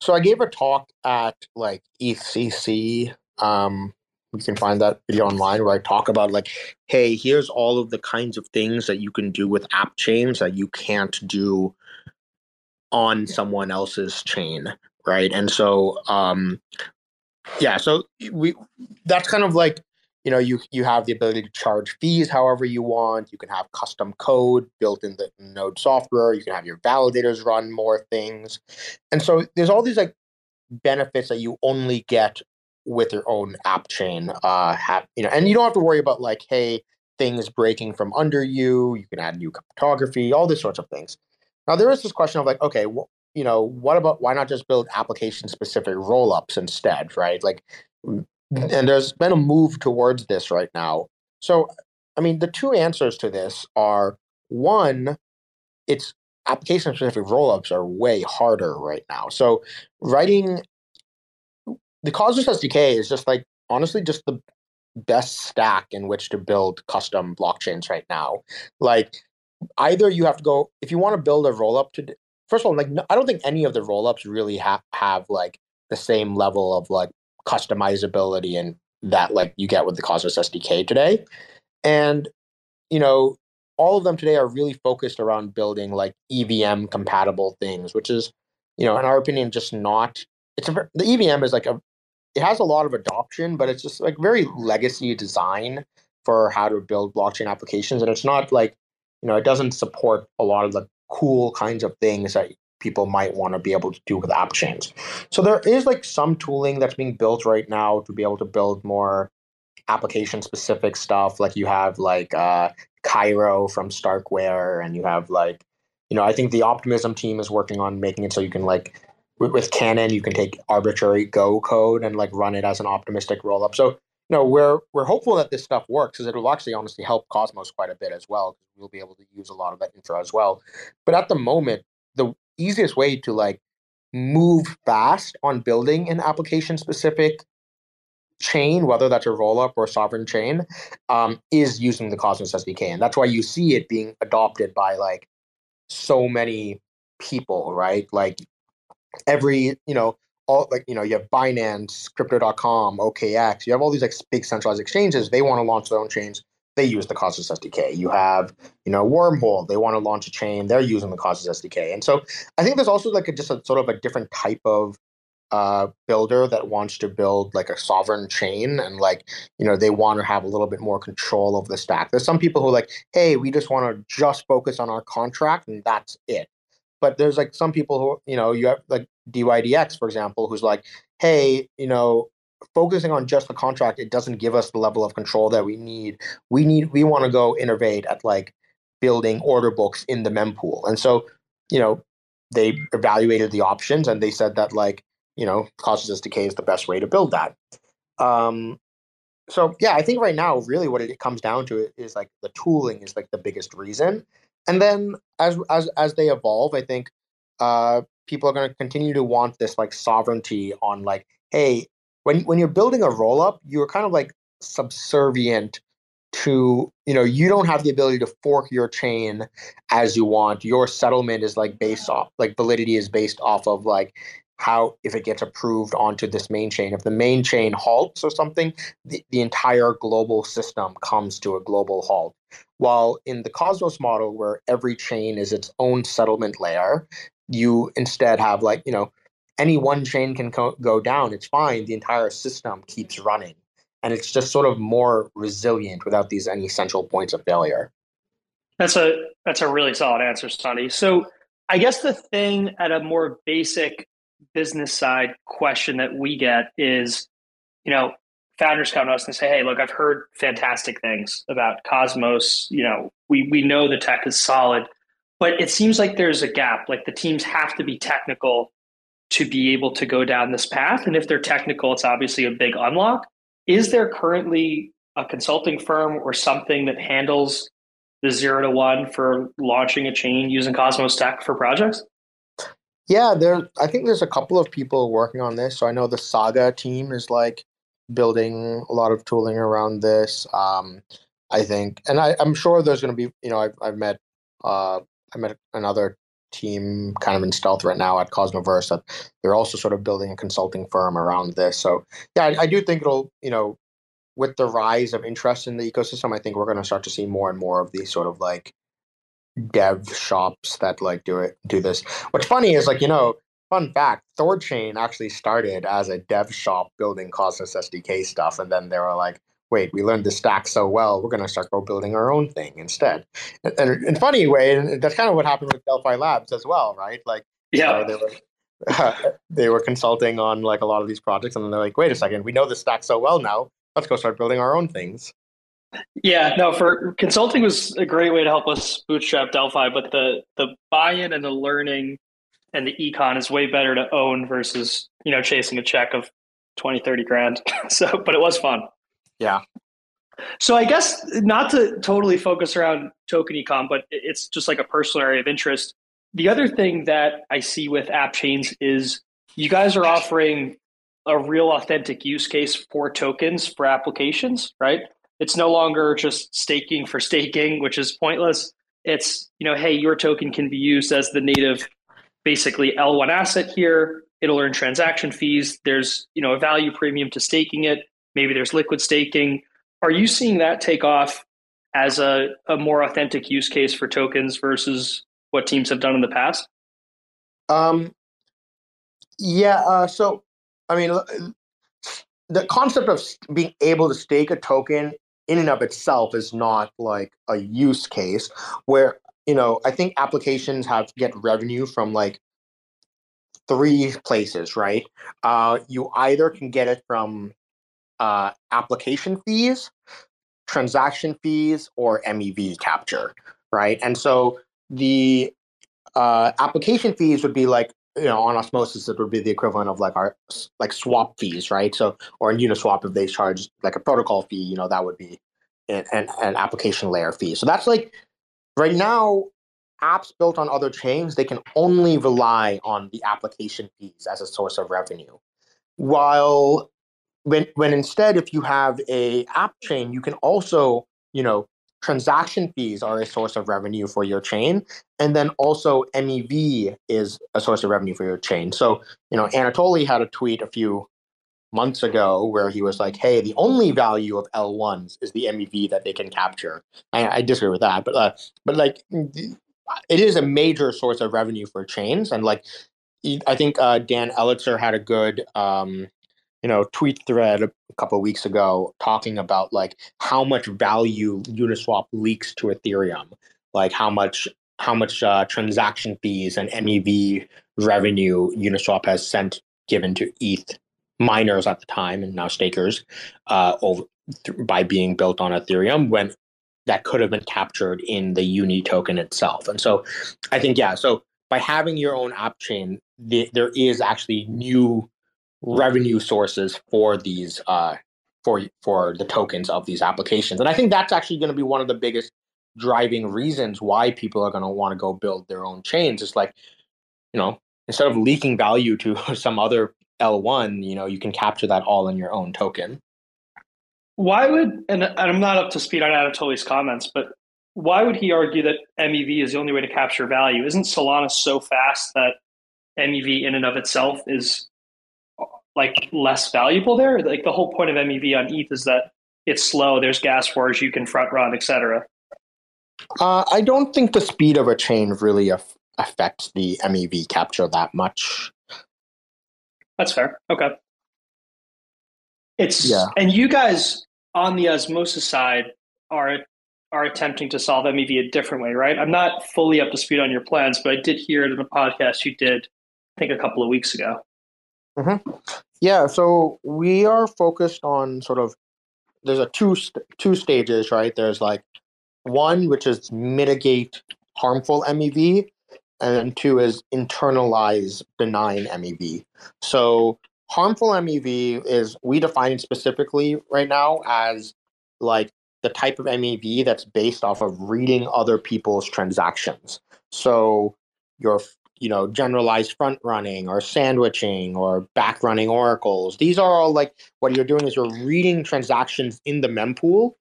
so i gave a talk at like ecc um you can find that video online where i talk about like hey here's all of the kinds of things that you can do with app chains that you can't do on someone else's chain, right? And so, um, yeah, so we that's kind of like you know you you have the ability to charge fees however you want. You can have custom code built in the Node software. You can have your validators run more things, and so there's all these like benefits that you only get with your own app chain. Uh, have you know, and you don't have to worry about like, hey, things breaking from under you. You can add new cryptography, all these sorts of things. Now there is this question of like, okay, well, you know, what about why not just build application specific rollups instead, right? Like, and there's been a move towards this right now. So I mean, the two answers to this are one, it's application specific rollups are way harder right now. So writing the Cosmos SDK is just like honestly just the best stack in which to build custom blockchains right now. Like either you have to go if you want to build a rollup to first of all, like I don't think any of the rollups really have have like the same level of like customizability and that like you get with the Cosmos SDK today. And you know, all of them today are really focused around building like EVM compatible things, which is, you know, in our opinion, just not. It's a the EVM is like a, it has a lot of adoption, but it's just like very legacy design for how to build blockchain applications, and it's not like, you know, it doesn't support a lot of the cool kinds of things that people might want to be able to do with app chains. So there is like some tooling that's being built right now to be able to build more application specific stuff. Like you have like uh, Cairo from Starkware, and you have like, you know, I think the Optimism team is working on making it so you can like with, with Cannon you can take arbitrary Go code and like run it as an optimistic rollup. So know we're we're hopeful that this stuff works because it will actually honestly help Cosmos quite a bit as well because we'll be able to use a lot of that infra as well. But at the moment, the easiest way to like move fast on building an application specific chain, whether that's a rollup or a sovereign chain, um, is using the Cosmos SDK, and that's why you see it being adopted by like so many people, right? Like every you know all like you know you have Binance, Crypto.com, OKX, you have all these like big centralized exchanges. They want to launch their own chains. They use the Cosmos SDK. You have you know Wormhole. They want to launch a chain. They're using the Cosmos SDK. And so I think there's also like a, just a sort of a different type of uh, builder that wants to build like a sovereign chain and like you know they want to have a little bit more control of the stack there's some people who are like hey we just want to just focus on our contract and that's it but there's like some people who you know you have like dydx for example who's like hey you know focusing on just the contract it doesn't give us the level of control that we need. We need we want to go innovate at like building order books in the mempool and so you know they evaluated the options and they said that like you know, Cosmos SDK is the best way to build that. Um, so yeah, I think right now, really, what it comes down to is like the tooling is like the biggest reason, and then as as as they evolve, I think uh, people are going to continue to want this like sovereignty on like, hey, when when you're building a rollup, you're kind of like subservient to you know you don't have the ability to fork your chain as you want. Your settlement is like based off like validity is based off of like how if it gets approved onto this main chain. If the main chain halts or something the, the entire global system comes to a global halt. While in the cosmos model where every chain is its own settlement layer you instead have like you know any one chain can co- go down it's fine the entire system keeps running. And it's just sort of more resilient without these any central points of failure. That's a that's a really solid answer Sunny so i guess the thing at a more basic business side question that we get is, you know, founders come to us and say, "Hey, look, I've heard fantastic things about Cosmos. You know, we we know the tech is solid, but it seems like there's a gap. Like the teams have to be technical to be able to go down this path, and if they're technical, it's obviously a big unlock. Is there currently a consulting firm or something that handles the zero to one for launching a chain using Cosmos Tech for projects? Yeah, there. I think there's a couple of people working on this. So I know the Saga team is like building a lot of tooling around this. Um, I think, and I, I'm sure there's going to be. You know, I've I've met uh, I met another team kind of in stealth right now at Cosmoverse that they're also sort of building a consulting firm around this. So yeah, I, I do think it'll you know with the rise of interest in the ecosystem, I think we're going to start to see more and more of these sort of like dev shops that like do it do this. What's funny is like you know, fun fact: Thorchain actually started as a dev shop building Cosmos SDK stuff, and then they were like, "Wait, we learned the stack so well, we're going to start go building our own thing instead." And, in funny way, and that's kind of what happened with Delphi Labs as well, right? Like, yeah, you know, they were. they were consulting on like a lot of these projects, and then they're like, "Wait a second, we know the stack so well now. Let's go start building our own things." Yeah, no, for consulting was a great way to help us bootstrap Delphi, but the the buy-in and the learning and the econ is way better to own versus, you know, chasing a check of 20, 30 grand. so, but it was fun. Yeah. So I guess not to totally focus around token econ, but it's just like a personal area of interest. The other thing that I see with app chains is you guys are offering a real authentic use case for tokens for applications, right? It's no longer just staking for staking, which is pointless. It's, you know, hey, your token can be used as the native basically L1 asset here. It'll earn transaction fees. There's, you know, a value premium to staking it. Maybe there's liquid staking. Are you seeing that take off as a, a more authentic use case for tokens versus what teams have done in the past? Um, yeah. Uh, so, I mean, the concept of being able to stake a token in and of itself is not like a use case where you know i think applications have get revenue from like three places right? Uh, you either can get it from uh, application fees transaction fees or mev capture right? And so the uh, application fees would be like you know on osmosis it would be the equivalent of like our like swap fees right? So or in uniswap if they charge like a protocol fee you know that would be an, an, an application layer fee. So that's like right now apps built on other chains they can only rely on the application fees as a source of revenue. While when when instead if you have a app chain you can also you know transaction fees are a source of revenue for your chain and then also mev is a source of revenue for your chain. So you know anatoly had a tweet a few months ago where he was like hey the only value of l1s is the mev that they can capture. I, I disagree with that but uh, but like it is a major source of revenue for chains and like i think uh, dan elitzer had a good um, you know tweet thread a couple of weeks ago talking about like how much value uniswap leaks to ethereum like how much how much uh, transaction fees and mev revenue uniswap has sent given to eth miners at the time and now stakers uh, over th- by being built on ethereum when that could have been captured in the uni token itself. And so i think yeah so by having your own app chain the, there is actually new revenue sources for these uh, for for the tokens of these applications. And I think that's actually going to be one of the biggest driving reasons why people are going to want to go build their own chains. It's like, you know, instead of leaking value to some other L1, you know, you can capture that all in your own token. Why would and I'm not up to speed on Anatoly's comments, but why would he argue that MEV is the only way to capture value? Isn't Solana so fast that MEV in and of itself is like less valuable there? Like the whole point of MEV on ETH is that it's slow. There's gas wars you can front run, etc. Uh, I don't think the speed of a chain really af- affects the MEV capture that much. That's fair. Okay. It's yeah. and you guys on the osmosis side are are attempting to solve MEV a different way, right? I'm not fully up to speed on your plans, but I did hear it in a podcast you did, I think, a couple of weeks ago. Mm-hmm. Yeah, so we are focused on sort of there's a two two stages, right? There's like one which is mitigate harmful MEV, and then two is internalize benign MEV. So harmful MEV is we define specifically right now as like the type of MEV that's based off of reading other people's transactions. So your you know, generalized front running or sandwiching or back running oracles. These are all like what you're doing is you're reading transactions in the mempool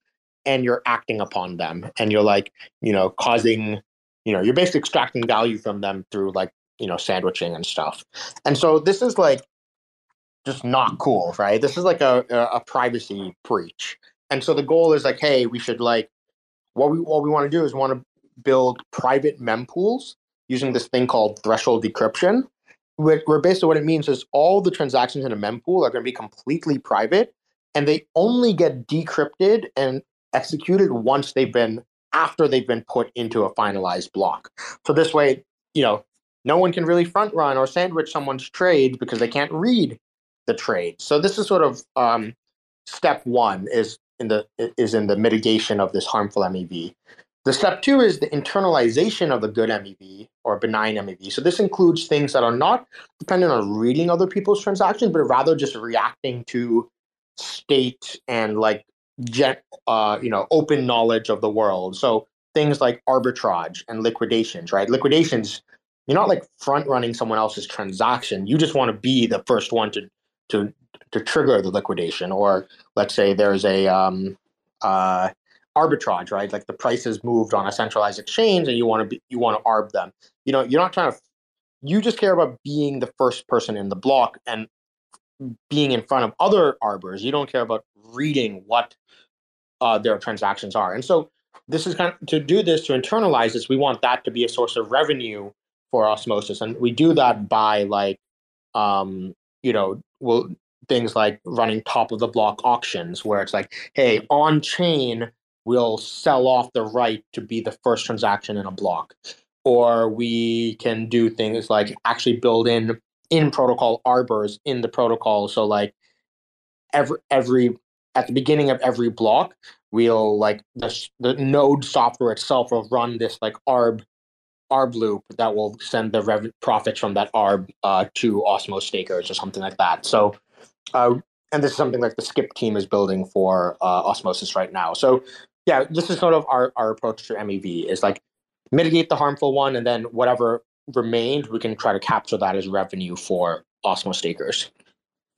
and you're acting upon them and you're like, you know, causing, you know, you're basically extracting value from them through like, you know, sandwiching and stuff. And so this is like just not cool, right? This is like a, a, privacy breach. And so the goal is like, hey, we should like what we what we want to do is want to build private mempools using this thing called threshold decryption, where, basically what it means is all the transactions in a mempool are going to be completely private and they only get decrypted and executed once they've been after they've been put into a finalized block. So this way, you know, no one can really front run or sandwich someone's trade because they can't read the trade. So this is sort of um, step one is in the is in the mitigation of this harmful MEV. The step two is the internalization of the good MEV or benign MEV. So this includes things that are not dependent on reading other people's transactions, but rather just reacting to state and like jet, uh, you know, open knowledge of the world. So things like arbitrage and liquidations, right? Liquidations, you're not like front running someone else's transaction. You just want to be the first one to to to trigger the liquidation. Or let's say there's a um, uh, arbitrage, right? Like the prices moved on a centralized exchange, and you want to be you want to arb them. You know, you're not trying to. You just care about being the first person in the block and being in front of other arbors. You don't care about reading what uh, their transactions are. And so this is kind of to do this to internalize this. We want that to be a source of revenue for osmosis, and we do that by like, um, you know, well things like running top of the block auctions, where it's like, hey, on chain we'll sell off the right to be the first transaction in a block, or we can do things like actually build in in protocol arbors in the protocol. So like every every at the beginning of every block, we'll like the the node software itself will run this like arb arb loop that will send the rev- profits from that arb uh, to Osmos stakers or something like that. So, uh, and this is something like the Skip team is building for uh, Osmosis right now. So, yeah, this is sort of our, our approach to MEV is like mitigate the harmful one, and then whatever remained, we can try to capture that as revenue for Osmo stakers.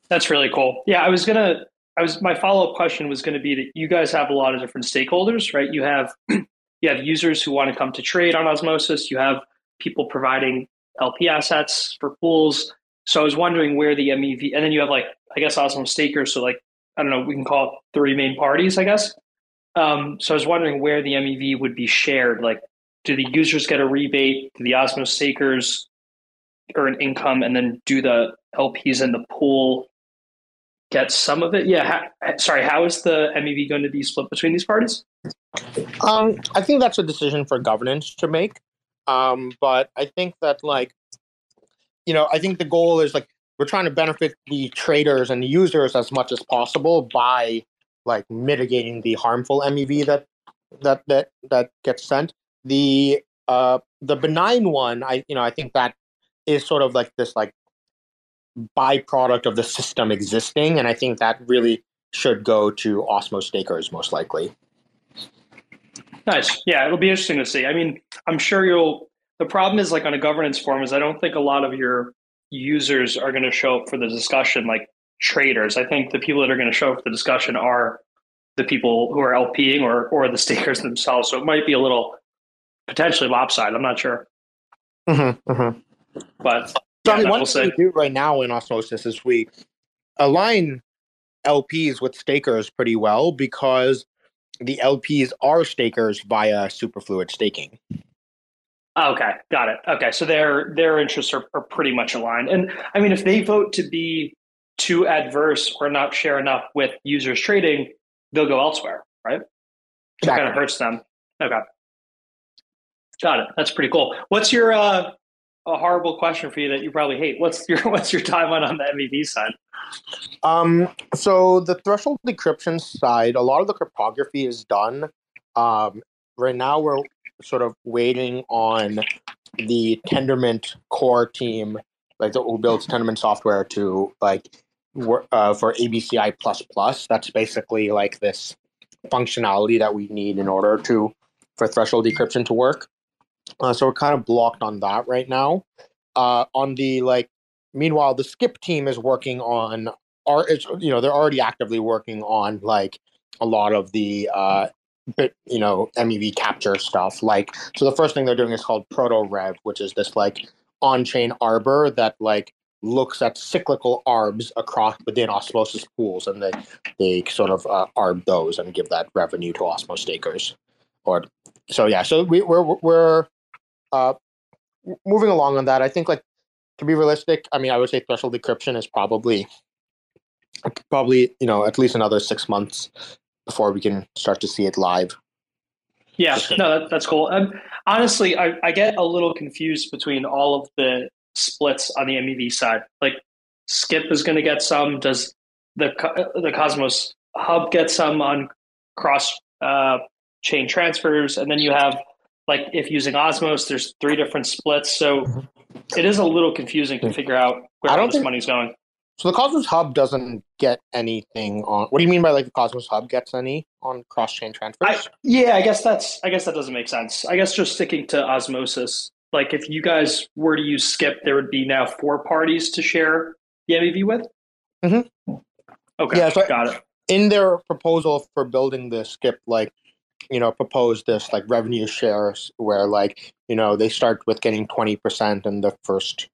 That's really cool. Yeah, I was gonna. I was my follow up question was going to be that you guys have a lot of different stakeholders, right? You have you have users who want to come to trade on Osmosis. You have people providing LP assets for pools. So I was wondering where the MEV, and then you have like I guess Osmo stakers. So like I don't know, we can call it three main parties, I guess. Um, so I was wondering where the MEV would be shared. Like do the users get a rebate? Do the Osmos stakers earn income, and then do the LPs in the pool get some of it? Yeah. Ha- sorry, how is the MEV going to be split between these parties? Um, I think that's a decision for governance to make. Um, but I think that like, you know, I think the goal is like we're trying to benefit the traders and the users as much as possible by like mitigating the harmful MEV that that that that gets sent. The uh, the benign one, I you know, I think that is sort of like this like byproduct of the system existing, and I think that really should go to Osmo stakers most likely. Nice. Yeah, it'll be interesting to see. I mean, I'm sure you'll. The problem is like on a governance forum is I don't think a lot of your users are going to show up for the discussion like traders. I think the people that are going to show up for the discussion are the people who are LPing or or the stakers themselves. So it might be a little potentially lopsided. I'm not sure. Mm-hmm, mm-hmm. But so yeah, I mean, one we'll thing we do right now in osmosis is we align LPs with stakers pretty well because the LPs are stakers via superfluid staking. Okay, got it. Okay, so their their interests are, are pretty much aligned. And I mean, if they vote to be too adverse or not share enough with users trading, they'll go elsewhere, right? Exactly. It kind of hurts them. Okay. Got it. That's pretty cool. What's your uh, a horrible question for you that you probably hate? What's your what's your timeline on the MEV side? Um, so the threshold decryption side, a lot of the cryptography is done. Um, right now, we're sort of waiting on the Tendermint core team, like the, who builds Tendermint software, to like uh, for ABCI plus plus. That's basically like this functionality that we need in order to for threshold decryption to work. Uh, so we're kind of blocked on that right now. Uh, on the like, meanwhile, the Skip team is working on are you know they're already actively working on like a lot of the uh, bit you know MEV capture stuff. Like, so the first thing they're doing is called Proto Rev, which is this like on-chain arbor that like looks at cyclical arbs across within osmosis pools and they they sort of uh, arb those and give that revenue to osmos stakers or so yeah so we, we're we're uh, moving along on that, I think like to be realistic, I mean, I would say threshold decryption is probably probably you know at least another six months before we can start to see it live. Yeah, no, that, that's cool. Um, honestly, I, I get a little confused between all of the splits on the MEV side. Like, Skip is going to get some. Does the the Cosmos Hub get some on cross uh, chain transfers? And then you have like if using Osmos, there's three different splits. So mm-hmm. it is a little confusing to figure out where all this think, money's going. So the Cosmos Hub doesn't get anything on. What do you mean by like the Cosmos Hub gets any on cross chain transfers? I, yeah, I guess that's. I guess that doesn't make sense. I guess just sticking to Osmosis. Like if you guys were to use Skip, there would be now four parties to share the MEV with. Mm-hmm. Okay. Yeah, so got it. In their proposal for building the Skip, like you know, proposed this like revenue shares where like you know they start with getting twenty percent in the first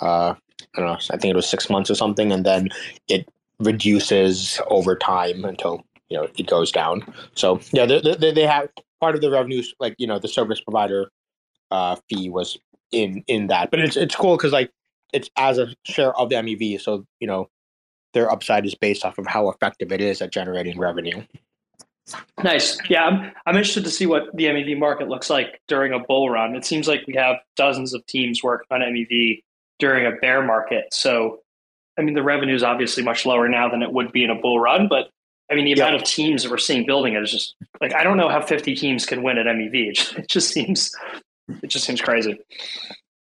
uh I don't know, I think it was six months or something, and then it reduces over time until you know it goes down. So yeah, they, they, they have part of the revenues, like you know, the service provider uh, fee was in in that, but it's it's cool because like it's as a share of the MEV, so you know their upside is based off of how effective it is at generating revenue. Nice. Yeah, I'm, I'm interested to see what the MEV market looks like during a bull run. It seems like we have dozens of teams working on MEV during a bear market. So, I mean, the revenue is obviously much lower now than it would be in a bull run, but I mean, the amount of teams that we're seeing building it is just like I don't know how 50 teams can win at MEV. It just, it just seems it just seems crazy.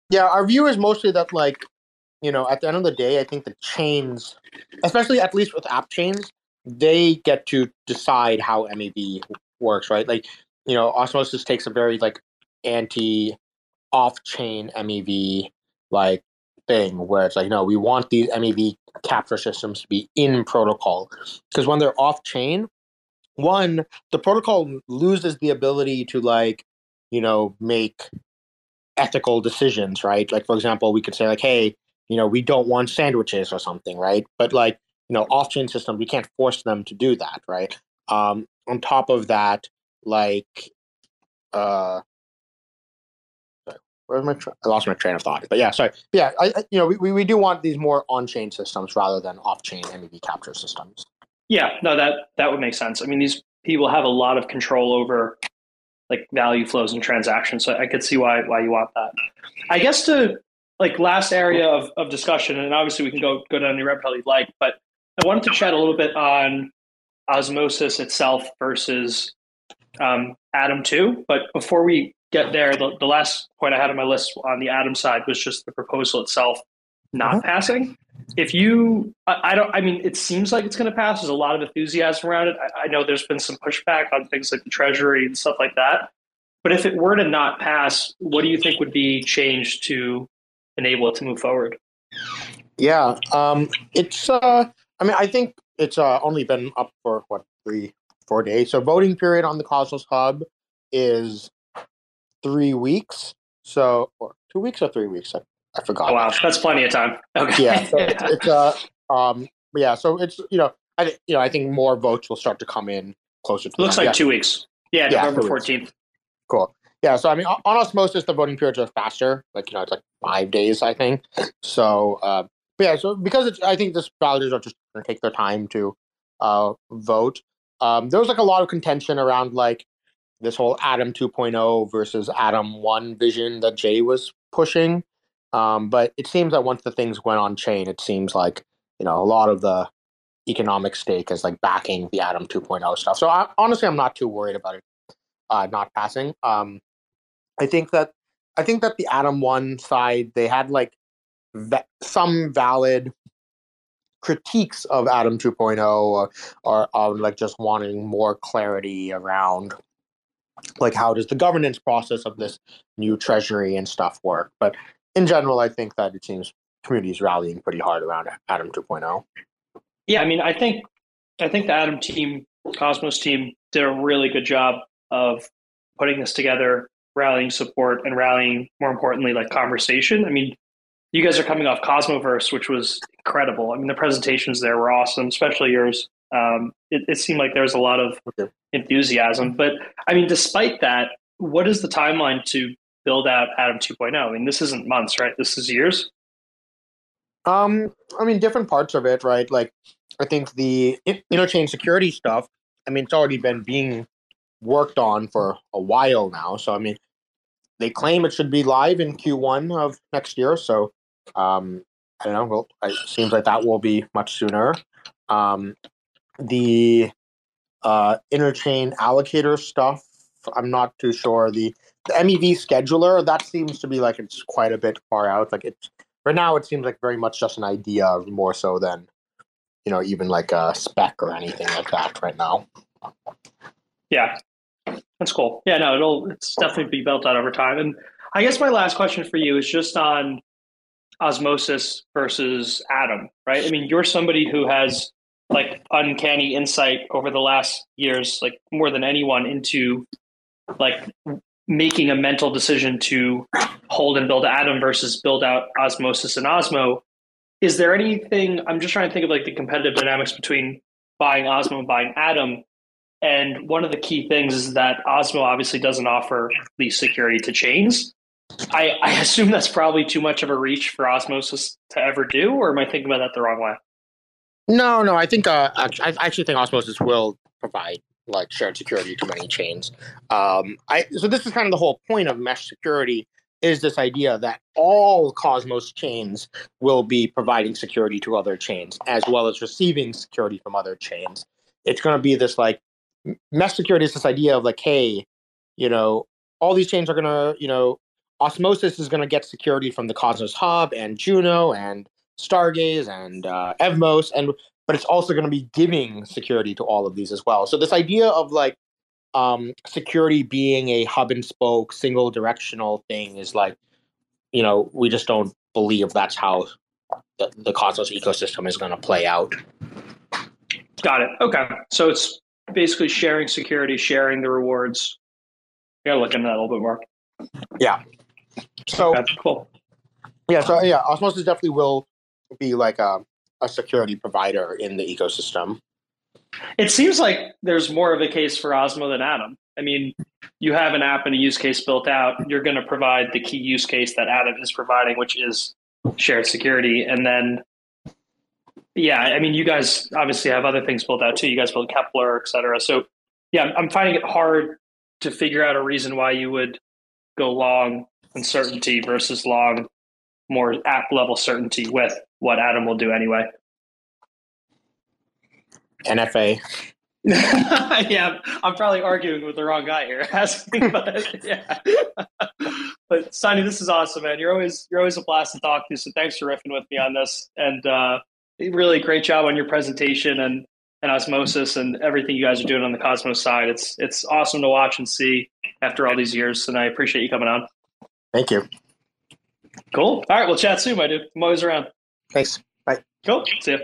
Yeah, our view is mostly that like you know at the end of the day, I think the chains, especially at least with app chains, they get to decide how MEV works, right? Like you know, Osmosis takes a very like anti off chain MEV like thing where it's like, no, we want these MEV capture systems to be in protocol because when they're off chain, one, the protocol loses the ability to like, you know, make ethical decisions, right? Like, for example, we could say like, hey, you know, we don't want sandwiches or something, right? But like, you know, off-chain system, we can't force them to do that, right? Um, on top of that, like, uh, where's my tra- I lost my train of thought. But yeah, sorry. Yeah, I, I, you know we, we do want these more on-chain systems rather than off-chain MEV capture systems. Yeah, no, that that would make sense. I mean, these people have a lot of control over like value flows and transactions, so I could see why why you want that. I guess to like last area of, of discussion, and obviously we can go go down any rabbit hole you'd like, but I wanted to chat a little bit on osmosis itself versus um, Atom two. But before we get there, the, the last point I had on my list on the Atom side was just the proposal itself not uh-huh. passing. If you, I, I, don't, I mean, it seems like it's going to pass. There's a lot of enthusiasm around it. I, I know there's been some pushback on things like the Treasury and stuff like that. But if it were to not pass, what do you think would be changed to enable it to move forward? Yeah, um, it's. Uh, I mean, I think it's uh, only been up for what three, four days. So voting period on the Cosmos Hub is three weeks. So, or two weeks or three weeks. I forgot. Oh, wow, that's plenty of time. Okay. Yeah. So it's, it's uh, um, yeah. So it's you know, I you know, I think more votes will start to come in closer to. Looks like yeah. two weeks. Yeah, yeah November fourteenth. Cool. Yeah. So I mean, on osmosis, the voting periods are faster. Like you know, it's like five days, I think. So, uh, but yeah. So because it's, I think the validators are just going to take their time to uh, vote. Um, there was like a lot of contention around like this whole Atom 2.0 versus Atom 1 vision that Jae was pushing. Um, but it seems that once the things went on chain, it seems like you know a lot of the economic stake is like backing the Atom 2.0 stuff. So I, honestly, I'm not too worried about it uh, not passing. Um, I think that I think that the Atom One side they had like some valid critiques of Atom 2.0 or, or, or like just wanting more clarity around like how does the governance process of this new treasury and stuff work but in general i think that it seems communities rallying pretty hard around atom 2.0 yeah i mean i think i think the atom team cosmos team did a really good job of putting this together rallying support and rallying more importantly like conversation. I mean you guys are coming off cosmoverse which was incredible. I mean the presentations there were awesome especially yours. Um, it, it, seemed like there was a lot of enthusiasm. But I mean, despite that, what is the timeline to build out Atom 2.0? I mean, this isn't months, right? This is years. Um, I mean, different parts of it, right? Like, I think the interchain security stuff. I mean, it's already been being worked on for a while now. So, I mean, they claim it should be live in Q1 of next year. So, um, I don't know. Well, it seems like that will be much sooner. Um, the uh, interchain allocator stuff, I'm not too sure. The, the MEV scheduler, that seems to be like it's quite a bit far out. Like it's right now it seems like very much just an idea more so than you know even like a spec or anything like that right now. Yeah, that's cool. Yeah, no, it'll it's definitely be built out over time. And I guess my last question for you is just on osmosis versus atom, right? I mean, you're somebody who has like uncanny insight over the last years, like more than anyone, into like making a mental decision to hold and build atom versus build out osmosis and osmo. Is there anything? I'm just trying to think of like the competitive dynamics between buying osmo and buying atom. And one of the key things is that Osmo obviously doesn't offer the security to chains. I, I assume that's probably too much of a reach for Osmosis to ever do, or am I thinking about that the wrong way? No, no. I think uh, I actually think Osmosis will provide like shared security to many chains. Um, I so this is kind of the whole point of mesh security is this idea that all Cosmos chains will be providing security to other chains as well as receiving security from other chains. It's going to be this like mesh security is this idea of like, hey, you know, all these chains are going to, you know, Osmosis is going to get security from the Cosmos Hub and Juno and Stargaze and uh, Evmos, and but it's also going to be giving security to all of these as well. So this idea of like um, security being a hub and spoke, single directional thing is like, you know, we just don't believe that's how the, the Cosmos ecosystem is going to play out. Got it. Okay, so it's basically sharing security, sharing the rewards. You gotta look into that a little bit more. Yeah. So That's cool. yeah, so yeah, Osmosis definitely will be like a, a security provider in the ecosystem. It seems like there's more of a case for Osmo than Atom. I mean, you have an app and a use case built out. You're going to provide the key use case that Atom is providing, which is shared security. And then, yeah, I mean, you guys obviously have other things built out too. You guys build Keplr, et cetera. So, yeah, I'm finding it hard to figure out a reason why you would go long uncertainty versus long, more app level certainty with what Atom will do anyway. NFA. yeah, I'm probably arguing with the wrong guy here. Asking, but yeah. but Sunny, this is awesome, man. You're always you're always a blast to talk to. So thanks for riffing with me on this, and uh, really great job on your presentation and and osmosis and everything you guys are doing on the Cosmos side. It's it's awesome to watch and see after all these years, and I appreciate you coming on. Thank you. Cool. All right, we'll chat soon, my dude. I'm always around. Thanks. Bye. Cool. See ya.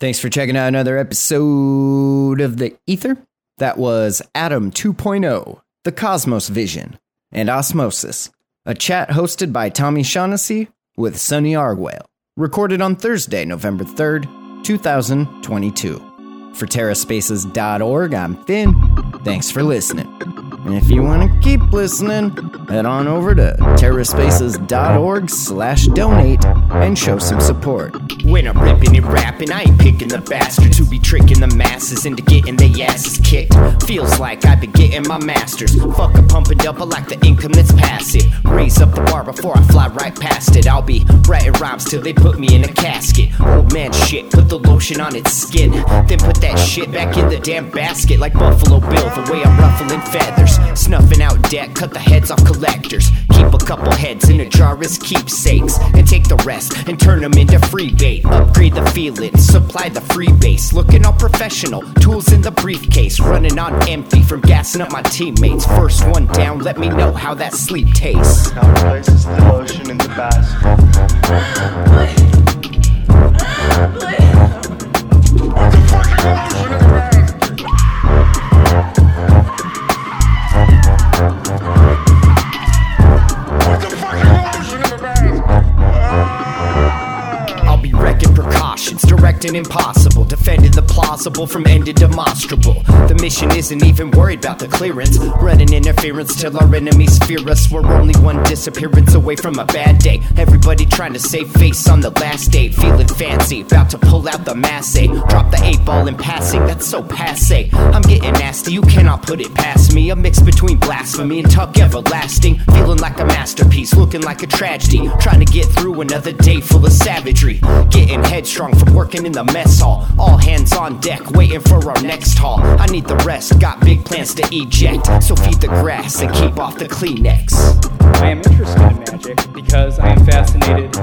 Thanks for checking out another episode of The Ether. That was Atom 2.0, The Cosmos Vision, and Osmosis, a chat hosted by Tommy Shaughnessy with Sunny Aggarwal, recorded on Thursday, November 3rd, 2022. For TerraSpaces.org, I'm Finn. Thanks for listening. And if you want to keep listening, head on over to terraspaces.org slash donate and show some support. When I'm ripping and rapping, I ain't picking the bastards who be tricking the masses into getting their asses kicked. Feels like I've been getting my masters. Fuck a pump and I like the income that's passive. Raise up the bar before I fly right past it. I'll be writing rhymes till they put me in a casket. Old man shit, put the lotion on its skin. Then put that shit back in the damn basket like Buffalo Bill, the way I'm ruffling feathers. Snuffing out debt, cut the heads off collectors. Keep a couple heads in a jar as keepsakes. And take the rest and turn them into free bait. Upgrade the feeling, supply the free base. Looking all professional, tools in the briefcase. Running on empty from gassing up my teammates. First one down, let me know how that sleep tastes. Now the lotion in the basket. I'll precautions, directing impossible, defending the plausible from ending demonstrable. The mission isn't even worried about the clearance, running interference till our enemies fear us. We're only one disappearance away from a bad day. Everybody trying to save face on the last day, feeling fancy, about to pull out the mass A. Drop the eight ball in passing, that's so passe. I'm getting nasty, you cannot put it past me. A mix between blasphemy and tuck everlasting, feeling like a masterpiece, looking like a tragedy. Trying to get through another day full of savagery, getting headstrong from working in the mess hall. All hands on deck, waiting for our next haul. I need the rest, got big plans to eject. So feed the grass and keep off the Kleenex. I am interested in magic because I am fascinated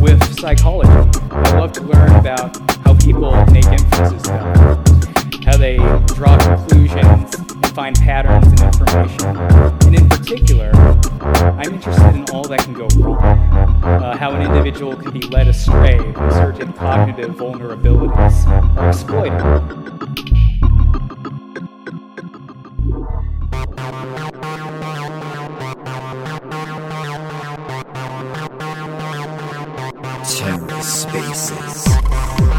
with psychology. I love to learn about how people make inferences how they draw conclusions and find patterns in information. And in particular, I'm interested in all that can go wrong. Uh, how an individual can be led astray by certain cognitive vulnerabilities or exploited. TerraSpaces.